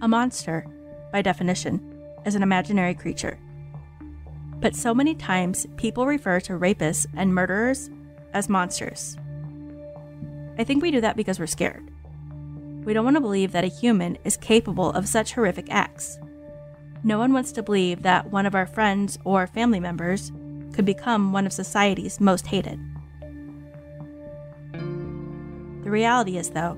A monster, by definition, is an imaginary creature. But so many times people refer to rapists and murderers as monsters. I think we do that because we're scared. We don't want to believe that a human is capable of such horrific acts. No one wants to believe that one of our friends or family members could become one of society's most hated. The reality is, though,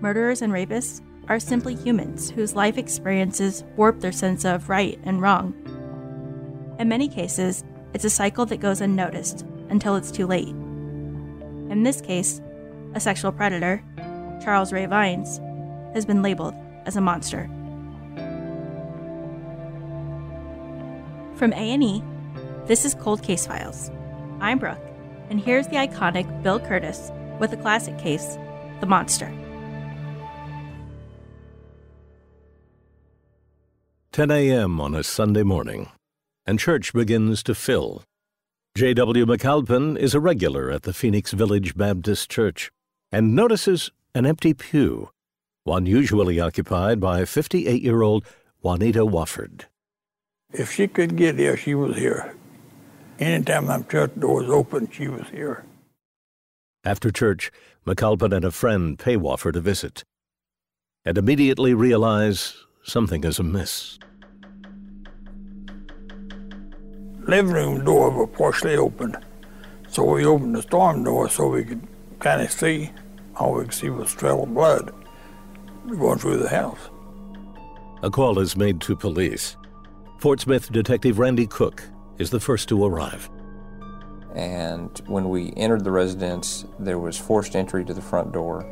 murderers and rapists are simply humans whose life experiences warp their sense of right and wrong. In many cases, it's a cycle that goes unnoticed until it's too late. In this case, a sexual predator, Charles Ray Vines, has been labeled as a monster. From A&E, this is Cold Case Files. I'm Brooke, and here's the iconic Bill Kurtis with the classic case, The Monster. 10 a.m. on a Sunday morning, and church begins to fill. J.W. McAlpin is a regular at the Phoenix Village Baptist Church and notices an empty pew, one usually occupied by 58 year old Juanita Wofford. If she could get here, she was here. Anytime them church doors open, she was here. After church, McAlpin and a friend pay Wofford a visit and immediately realize something is amiss. Living room door was partially open, so we opened the storm door so we could kind of see. All we could see was trail of blood going through the house. A call is made to police. Fort Smith Detective Randy Cook is the first to arrive. And when we entered the residence, there was forced entry to the front door.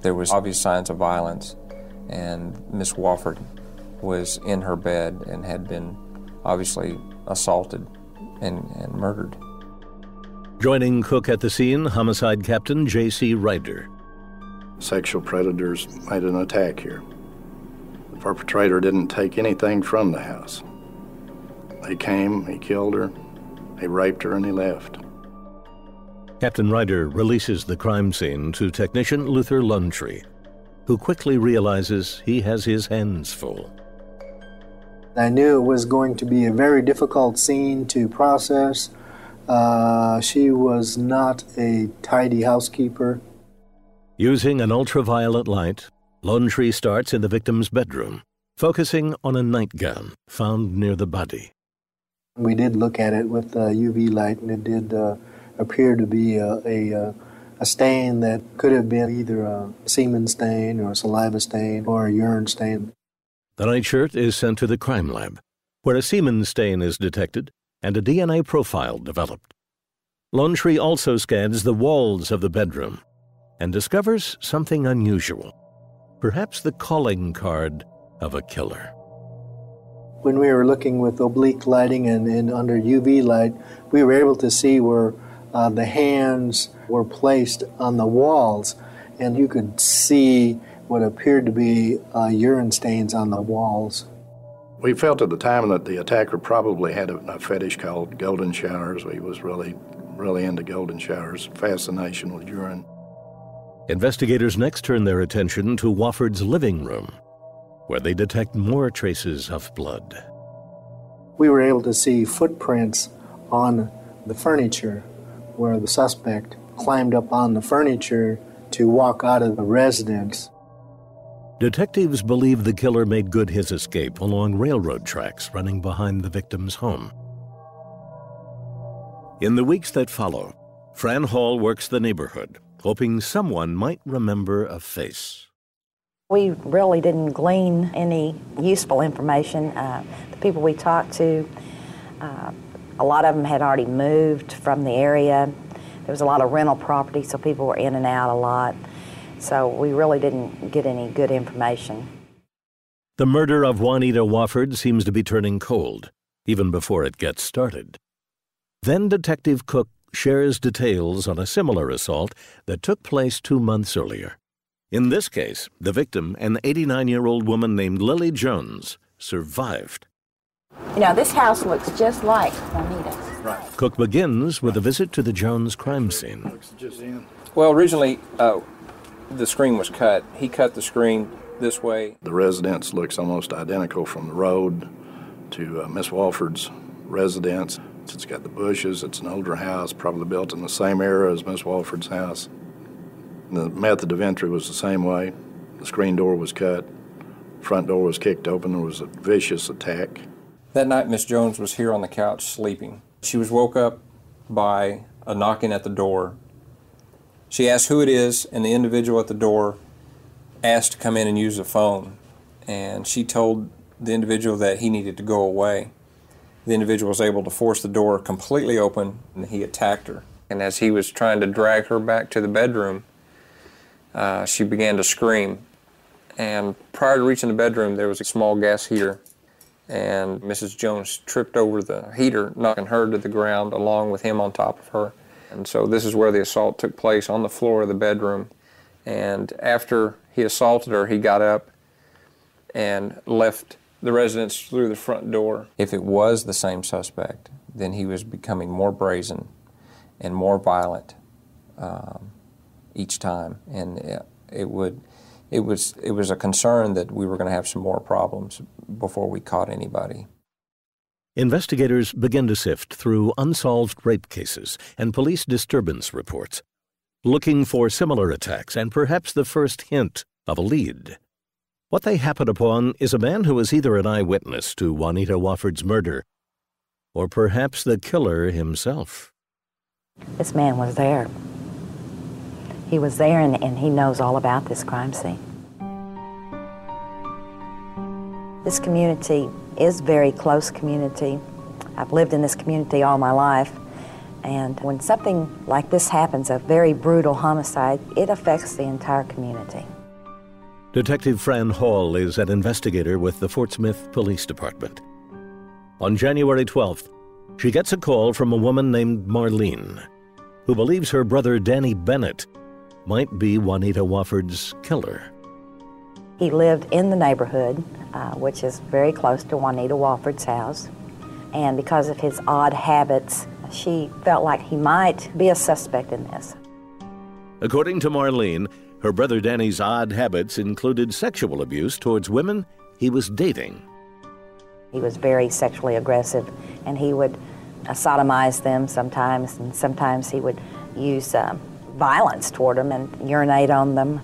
There was obvious signs of violence, and Miss Wofford was in her bed and had been obviously assaulted and, and murdered. Joining Cook at the scene, homicide captain J.C. Ryder. Sexual predators made an attack here. The perpetrator didn't take anything from the house. They came, he killed her, he raped her, and he left. Captain Ryder releases the crime scene to technician Luther Lonetree, who quickly realizes he has his hands full. I knew it was going to be a very difficult scene to process. Uh, she was not a tidy housekeeper. Using an ultraviolet light, Lonetree starts in the victim's bedroom, focusing on a nightgown found near the body. We did look at it with uh, UV light, and it did uh, appear to be a, a, a, stain that could have been either a semen stain or a saliva stain or a urine stain. The nightshirt is sent to the crime lab, where a semen stain is detected and a DNA profile developed. Lonetree also scans the walls of the bedroom and discovers something unusual. Perhaps the calling card of a killer. When we were looking with oblique lighting and, and under UV light, we were able to see where uh, the hands were placed on the walls, and you could see what appeared to be uh, urine stains on the walls. We felt at the time that the attacker probably had a, a fetish called golden showers. He was really, really into golden showers, fascination with urine. Investigators next turn their attention to Wofford's living room, where they detect more traces of blood. We were able to see footprints on the furniture where the suspect climbed up on the furniture to walk out of the residence. Detectives believe the killer made good his escape along railroad tracks running behind the victim's home. In the weeks that follow, Fran Hall works the neighborhood, hoping someone might remember a face. We really didn't glean any useful information. Uh, the people we talked to, uh, a lot of them had already moved from the area. there was a lot of rental property, so people were in and out a lot. So we really didn't get any good information. The murder of Juanita Wofford seems to be turning cold, even before it gets started. Then Detective Cook shares details on a similar assault that took place two months earlier. In this case, the victim, an 89 year old woman named Lily Jones, survived. You know, this house looks just like Juanita's. Right. Cook begins with a visit to the Jones crime scene. Well, originally, uh, the screen was cut. He cut the screen this way. The residence looks almost identical from the road to uh, Miss Wofford's residence. It's got the bushes. It's an older house, probably built in the same era as Miss Wofford's house. The method of entry was the same way. The screen door was cut. Front door was kicked open. There was a vicious attack. That night, Miss Jones was here on the couch sleeping. She was woke up by a knocking at the door. She asked who it is, and the individual at the door asked to come in and use the phone. And she told the individual that he needed to go away. The individual was able to force the door completely open, and he attacked her. And as he was trying to drag her back to the bedroom, uh, she began to scream. And prior to reaching the bedroom, there was a small gas heater, and Mrs. Jones tripped over the heater, knocking her to the ground along with him on top of her. And so this is where the assault took place on the floor of the bedroom. And after he assaulted her, he got up and left the residence through the front door. If it was the same suspect, then he was becoming more brazen and more violent um, each time, and it, it would. It was it was a concern that we were going to have some more problems before we caught anybody. Investigators begin to sift through unsolved rape cases and police disturbance reports, looking for similar attacks and perhaps the first hint of a lead. What they happen upon is a man who is either an eyewitness to Juanita Wofford's murder or perhaps the killer himself. This man was there. He was there and, and he knows all about this crime scene. This community is very close community. I've lived in this community all my life. And when something like this happens, a very brutal homicide, it affects the entire community. Detective Fran Hall is an investigator with the Fort Smith Police Department. On January 12th, she gets a call from a woman named Marlene, who believes her brother Danny Bennett might be Juanita Wofford's killer. He lived in the neighborhood, uh, which is very close to Juanita Wofford's house. And because of his odd habits, she felt like he might be a suspect in this. According to Marlene, her brother Danny's odd habits included sexual abuse towards women he was dating. He was very sexually aggressive, and he would uh, sodomize them sometimes, and sometimes he would use uh, violence toward them and urinate on them.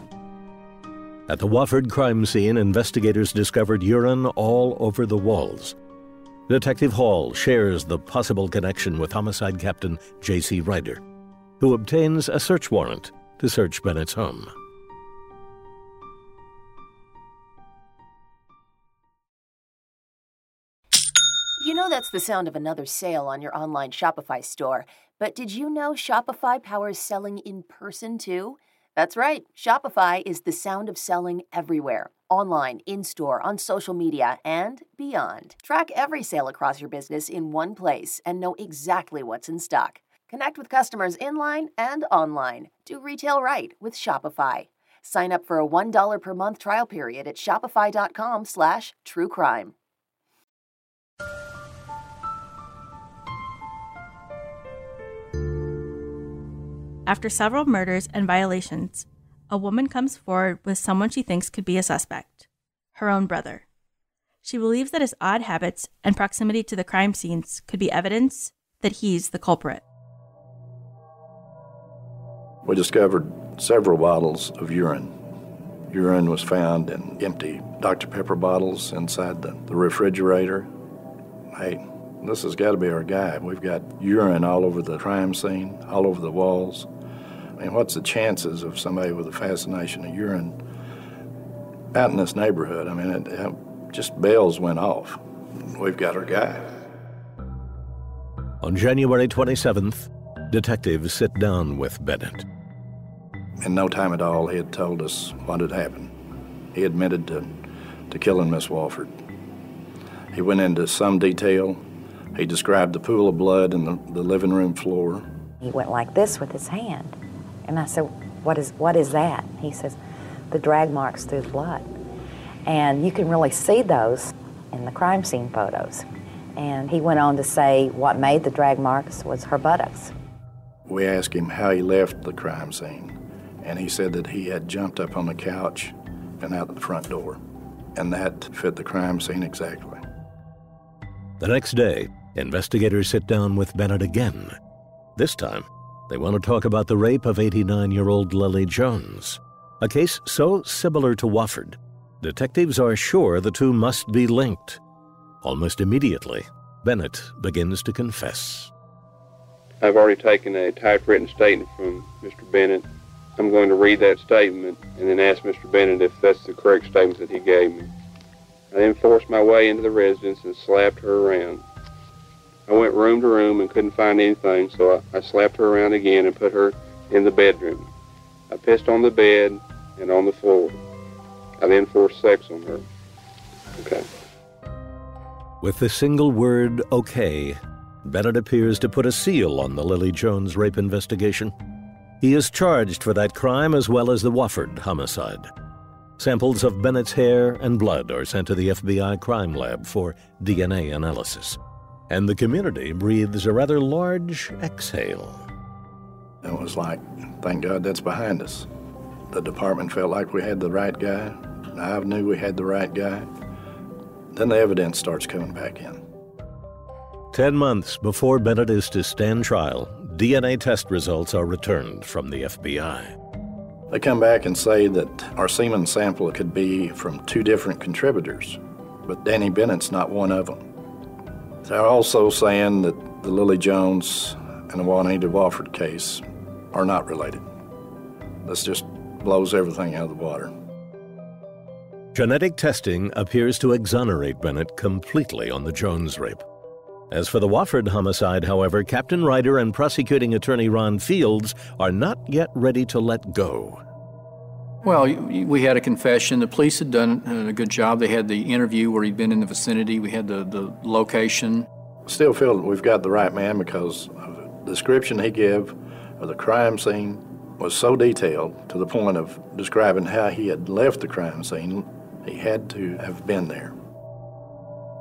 At the Wofford crime scene, investigators discovered urine all over the walls. Detective Hall shares the possible connection with homicide captain J.C. Ryder, who obtains a search warrant to search Bennett's home. You know that's the sound of another sale on your online Shopify store. But did you know Shopify powers selling in person too? That's right. Shopify is the sound of selling everywhere online, in store, on social media, and beyond. Track every sale across your business in one place and know exactly what's in stock. Connect with customers in line and online. Do retail right with Shopify. Sign up for a $1 per month trial period at shopify.com slash truecrime. After several murders and violations, a woman comes forward with someone she thinks could be a suspect her own brother. She believes that his odd habits and proximity to the crime scenes could be evidence that he's the culprit. We discovered several bottles of urine. Urine was found in empty Dr. Pepper bottles inside the, the refrigerator. Hey, this has got to be our guy. We've got urine all over the crime scene, all over the walls. I mean, what's the chances of somebody with a fascination of urine out in this neighborhood? I mean, it, it just bells went off. We've got our guy. On January 27th, Detectives sit down with Bennett. In no time at all, he had told us what had happened. He admitted to, to killing Miss Wofford. He went into some detail. He described the pool of blood in the, the living room floor. He went like this with his hand. And I said, what is, what is that? He says, the drag marks through the blood. And you can really see those in the crime scene photos. And he went on to say what made the drag marks was her buttocks. We asked him how he left the crime scene, and he said that he had jumped up on the couch and out the front door. And that fit the crime scene exactly. The next day, investigators sit down with Bennett again. This time, they want to talk about the rape of 89 year old Lily Jones, a case so similar to Wofford. Detectives are sure the two must be linked. Almost immediately, Bennett begins to confess. I've already taken a typewritten statement from Mr. Bennett. I'm going to read that statement and then ask Mr. Bennett if that's the correct statement that he gave me. I then forced my way into the residence and slapped her around. I went room to room and couldn't find anything, so I, I slapped her around again and put her in the bedroom. I pissed on the bed and on the floor. I then forced sex on her. Okay. With the single word okay, Bennett appears to put a seal on the Lily Jones rape investigation. He is charged for that crime as well as the Wofford homicide. Samples of Bennett's hair and blood are sent to the FBI crime lab for DNA analysis. And the community breathes a rather large exhale. It was like, thank God that's behind us. The department felt like we had the right guy. I knew we had the right guy. Then the evidence starts coming back in. Ten months before Bennett is to stand trial, DNA test results are returned from the FBI. They come back and say that our semen sample could be from two different contributors, but Danny Bennett's not one of them. They're also saying that the Lily Jones and the Juanita Wofford case are not related. This just blows everything out of the water. Genetic testing appears to exonerate Bennett completely on the Jones rape. As for the Wofford homicide, however, Captain Ryder and prosecuting attorney Ron Fields are not yet ready to let go. Well, we had a confession. The police had done uh, a good job. They had the interview where he'd been in the vicinity. We had the, the location. Still feel that we've got the right man because the description he gave of the crime scene was so detailed to the point of describing how he had left the crime scene he had to have been there.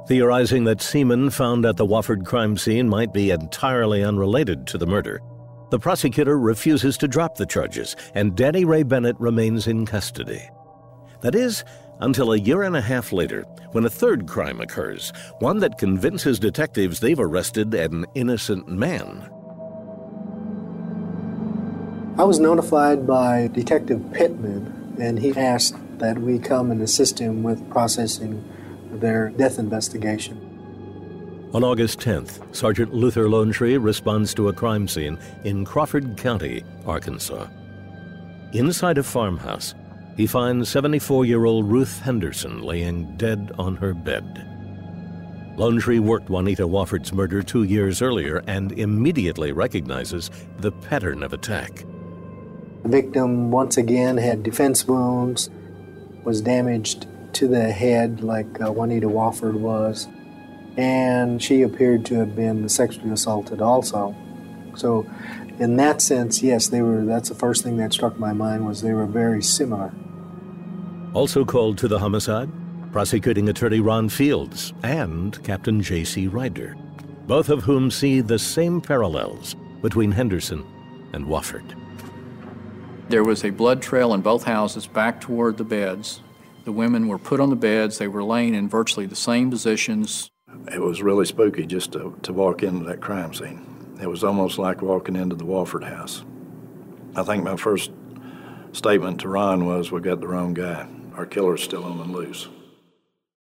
Theorizing that semen found at the Wofford crime scene might be entirely unrelated to the murder, the prosecutor refuses to drop the charges, and Danny Ray Bennett remains in custody. That is, until a year and a half later, when a third crime occurs, one that convinces detectives they've arrested an innocent man. I was notified by Detective Pittman, and he asked that we come and assist him with processing their death investigation. On August 10th, Sergeant Luther Lonetree responds to a crime scene in Crawford County, Arkansas. Inside a farmhouse, he finds 74 year old Ruth Henderson laying dead on her bed. Lonetree worked Juanita Wofford's murder two years earlier and immediately recognizes the pattern of attack. The victim once again had defense wounds, was damaged to the head like uh, Juanita Wofford was, and she appeared to have been sexually assaulted also. So, in that sense, yes, they were. That's the first thing that struck my mind was they were very similar. Also called to the homicide, prosecuting attorney Ron Fields and Captain J.C. Ryder, both of whom see the same parallels between Henderson and Wofford. There was a blood trail in both houses back toward the beds. The women were put on the beds. They were laying in virtually the same positions. It was really spooky just to, to walk into that crime scene. It was almost like walking into the Wofford house. I think my first statement to Ron was, We got the wrong guy. Our killer's still on the loose.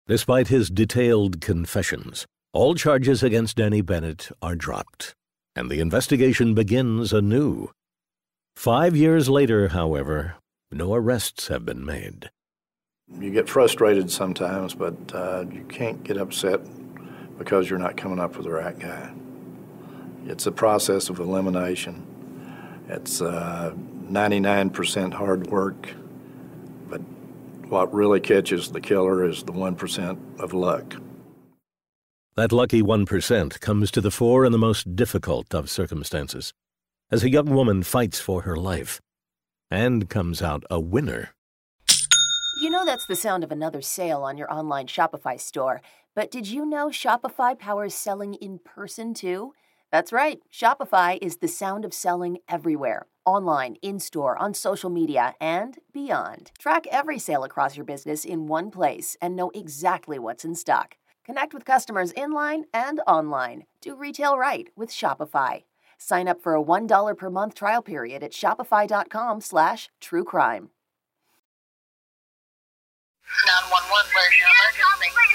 Despite his detailed confessions, all charges against Danny Bennett are dropped, and the investigation begins anew. Five years later, however, no arrests have been made. You get frustrated sometimes, but uh, you can't get upset because you're not coming up with the right guy. It's a process of elimination. It's uh, 99% hard work, but what really catches the killer is the 1% of luck. That lucky 1% comes to the fore in the most difficult of circumstances, as a young woman fights for her life and comes out a winner. You know that's the sound of another sale on your online Shopify store, but did you know Shopify powers selling in person too? That's right, Shopify is the sound of selling everywhere online, in store, on social media, and beyond. Track every sale across your business in one place and know exactly what's in stock. Connect with customers in line and online. Do retail right with Shopify. Sign up for a $1 per month trial period at shopify.com slash true crime. 911, where's your emergency?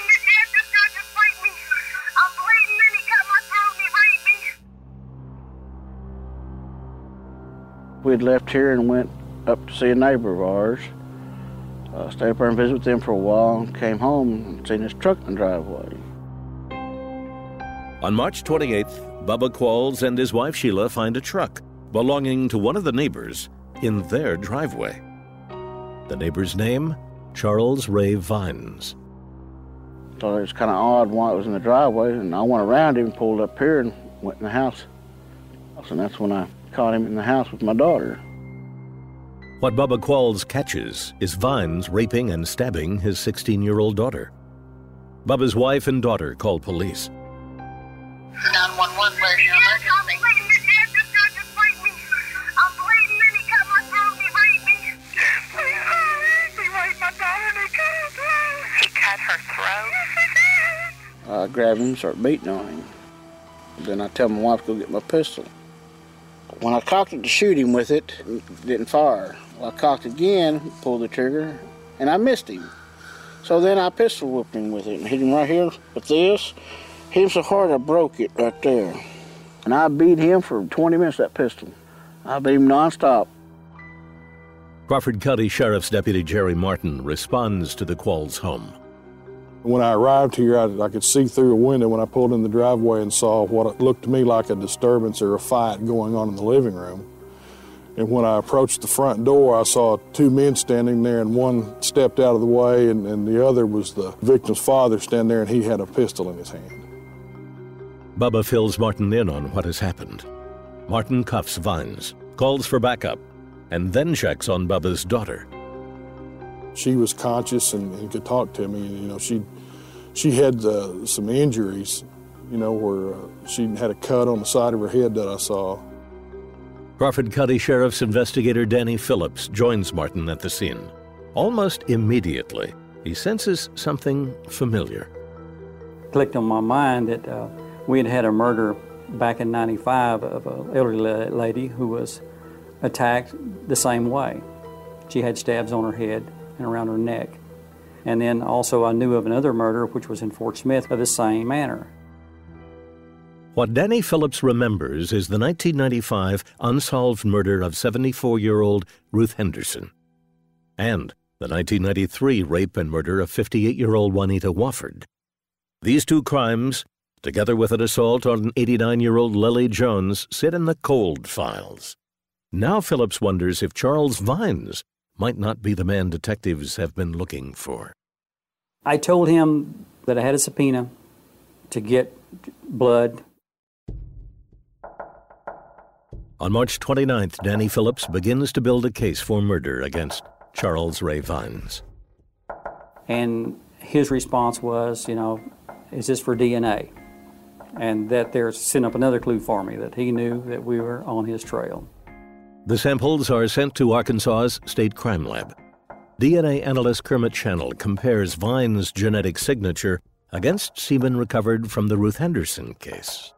We'd left here and went up to see a neighbor of ours. Uh, stayed up there and visited with them for a while and came home and seen his truck in the driveway. On March 28th, Bubba Qualls and his wife Sheila find a truck belonging to one of the neighbors in their driveway. The neighbor's name? Charles Ray Vines. Thought it was kind of odd why it was in the driveway, and I went around him, pulled up here, and went in the house. And that's when I caught him in the house with my daughter. What Bubba Qualls catches is Vines raping and stabbing his 16 year old daughter. Bubba's wife and daughter call police. 911, where's your emergency? He cut her throat. I grab him and started beating on him. Then I tell my wife to go get my pistol. When I cocked it to shoot him with it, it didn't fire. Well, I cocked again, pulled the trigger, and I missed him. So then I pistol whipped him with it and hit him right here with this. Hit him so hard I broke it right there. And I beat him for 20 minutes, that pistol. I beat him nonstop. Crawford County Sheriff's Deputy Jerry Martin responds to the Qualls home. When I arrived here, I, I, could see through a window when I pulled in the driveway and saw what looked to me like a disturbance or a fight going on in the living room. And when I approached the front door, I saw two men standing there, and one stepped out of the way, and, and the other was the victim's father standing there, and he had a pistol in his hand. Bubba fills Martin in on what has happened. Martin cuffs Vines, calls for backup, and then checks on Bubba's daughter. She was conscious and, and could talk to me. And, you know, she she had uh, some injuries, you know, where uh, she had a cut on the side of her head that I saw. Crawford County Sheriff's investigator Danny Phillips joins Martin at the scene. Almost immediately, he senses something familiar. Clicked on my mind that uh, we had had a murder back in 95 of an elderly lady who was attacked the same way. She had stabs on her head and around her neck. And then also I knew of another murder which was in Fort Smith of the same manner. What Danny Phillips remembers is the 1995 unsolved murder of 74 year old Ruth Henderson and the 1993 rape and murder of 58 year old Juanita Wofford. These two crimes, together with an assault on 89 year old Lily Jones, sit in the cold files. Now Phillips wonders if Charles Vines might not be the man detectives have been looking for. I told him that I had a subpoena to get blood. On March 29th, Danny Phillips begins to build a case for murder against Charles Ray Vines. And his response was, you know, is this for DNA? And that they're sent up another clue for me that he knew that we were on his trail. The samples are sent to Arkansas's State Crime Lab. DNA analyst Kermit Channell compares Vine's genetic signature against semen recovered from the Ruth Henderson case.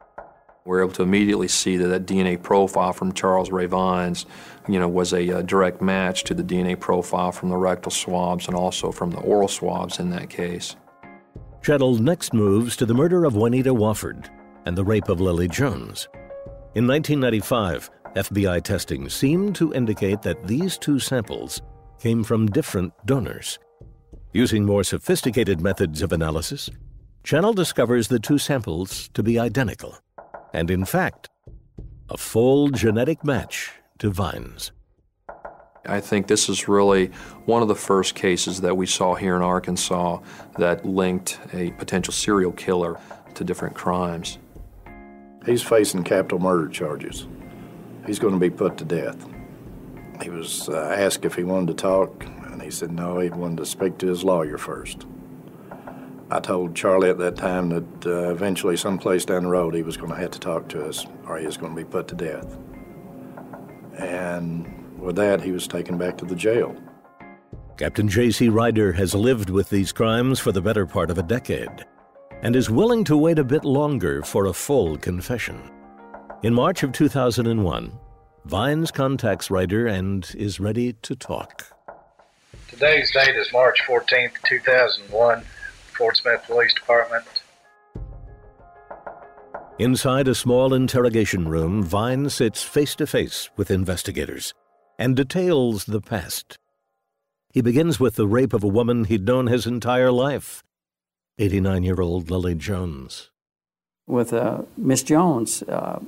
We're able to immediately see that that DNA profile from Charles Ray Vines, you know, was a, a direct match to the DNA profile from the rectal swabs and also from the oral swabs in that case. Channell next moves to the murder of Juanita Wofford and the rape of Lily Jones. In 1995, FBI testing seemed to indicate that these two samples came from different donors. Using more sophisticated methods of analysis, Channell discovers the two samples to be identical. And in fact, a full genetic match to Vines. I think this is really one of the first cases that we saw here in Arkansas that linked a potential serial killer to different crimes. He's facing capital murder charges. He's going to be put to death. He was uh, asked if he wanted to talk, and he said no, he wanted to speak to his lawyer first. I told Charlie at that time that uh, eventually, someplace down the road, he was going to have to talk to us or he was going to be put to death. And with that, he was taken back to the jail. Captain J.C. Ryder has lived with these crimes for the better part of a decade and is willing to wait a bit longer for a full confession. In March of 2001, Vines contacts Ryder and is ready to talk. Today's date is March 14th, 2001, Fort Smith Police Department. Inside a small interrogation room, Vine sits face to face with investigators and details the past. He begins with the rape of a woman he'd known his entire life 89 year old Lily Jones. With uh, Miss Jones, uh,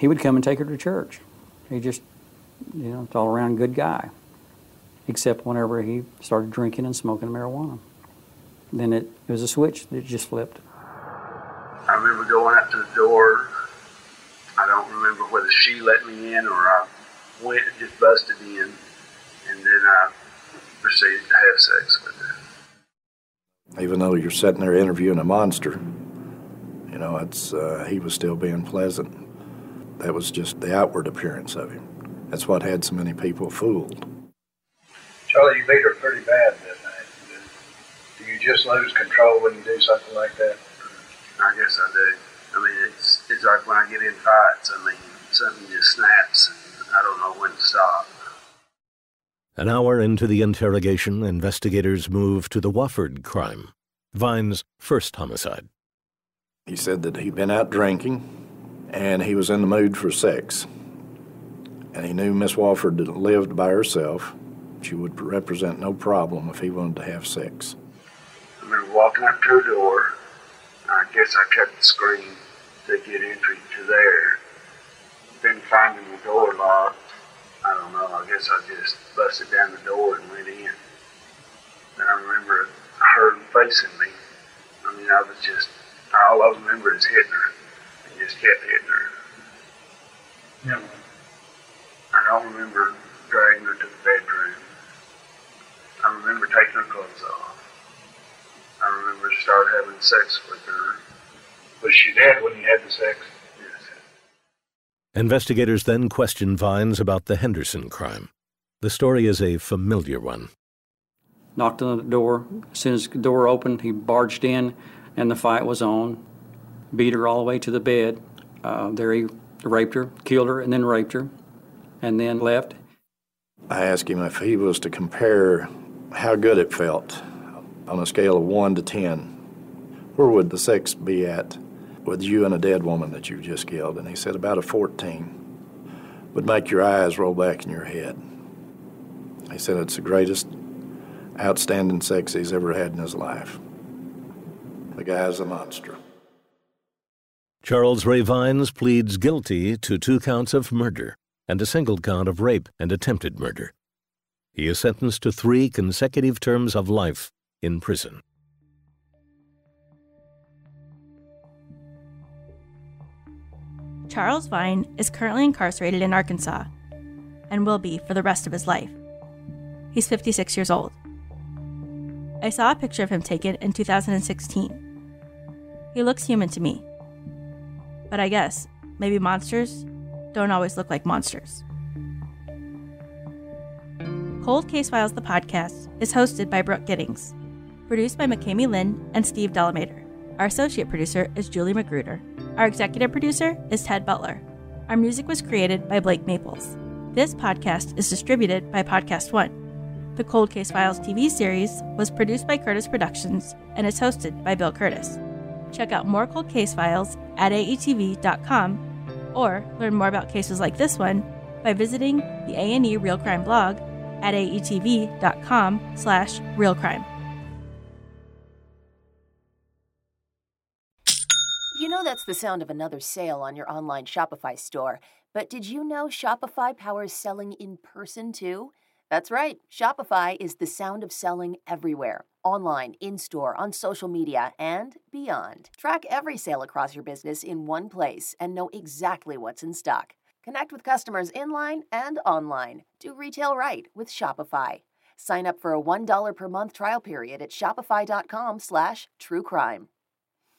he would come and take her to church. He just, you know, it's all around good guy, except whenever he started drinking and smoking marijuana. Then it, it was a switch that just flipped. I remember going up to the door. I don't remember whether she let me in or I went and just busted in, and then I proceeded to have sex with her. Even though you're sitting there interviewing a monster, you know, it's uh, he was still being pleasant. That was just the outward appearance of him. That's what had so many people fooled. Charlie, you beat her pretty bad that night. Do you just lose control when you do something like that? I guess I do. I mean, it's it's like when I get in fights. I mean, something just snaps, and I don't know when to stop. An hour into the interrogation, investigators move to the Wofford crime, Vine's first homicide. He said that he'd been out drinking and he was in the mood for sex. And he knew Miss Wofford lived by herself. She would represent no problem if he wanted to have sex. I remember walking up to her door. I guess I cut the screen to get entry to there. Then finding the door locked, I don't know, I guess I just busted down the door and went in. And I remember her facing me. I mean, I was just, all I remember is hitting her. And just kept hitting her. Yeah. I don't remember dragging her to the bedroom. I remember taking her clothes off. I remember start having sex with her. Was she dead when you had the sex? Investigators then question Vines about the Henderson crime. The story is a familiar one. Knocked on the door. As soon as the door opened, he barged in, and the fight was on. Beat her all the way to the bed. Uh, there he raped her, killed her, and then raped her, and then left. I asked him if he was to compare how good it felt on a scale of 1 to 10. Where would the sex be at with you and a dead woman that you just killed? And he said about a 14. Would make your eyes roll back in your head. He said it's the greatest, outstanding sex he's ever had in his life. The guy's a monster. Charles Ray Vines pleads guilty to two counts of murder and a single count of rape and attempted murder. He is sentenced to three consecutive terms of life in prison. Charles Vine is currently incarcerated in Arkansas and will be for the rest of his life. He's 56 years old. I saw a picture of him taken in 2016. He looks human to me. But I guess maybe monsters don't always look like monsters. Cold Case Files, the podcast, is hosted by Brooke Giddings, produced by McKamey Lynn and Steve Delamater. Our associate producer is Julie Magruder. Our executive producer is Ted Butler. Our music was created by Blake Maples. This podcast is distributed by Podcast One. The Cold Case Files TV series was produced by Kurtis Productions and is hosted by Bill Kurtis. Check out more Cold Case Files at aetv.com or learn more about cases like this one by visiting the A&E Real Crime blog at aetv.com slash realcrime. You know that's the sound of another sale on your online Shopify store. But did you know Shopify powers selling in person too? That's right. Shopify is the sound of selling everywhere online, in store, on social media, and beyond. Track every sale across your business in one place and know exactly what's in stock. Connect with customers in line and online. Do retail right with Shopify. Sign up for a $1 per month trial period at shopify.com slash true crime.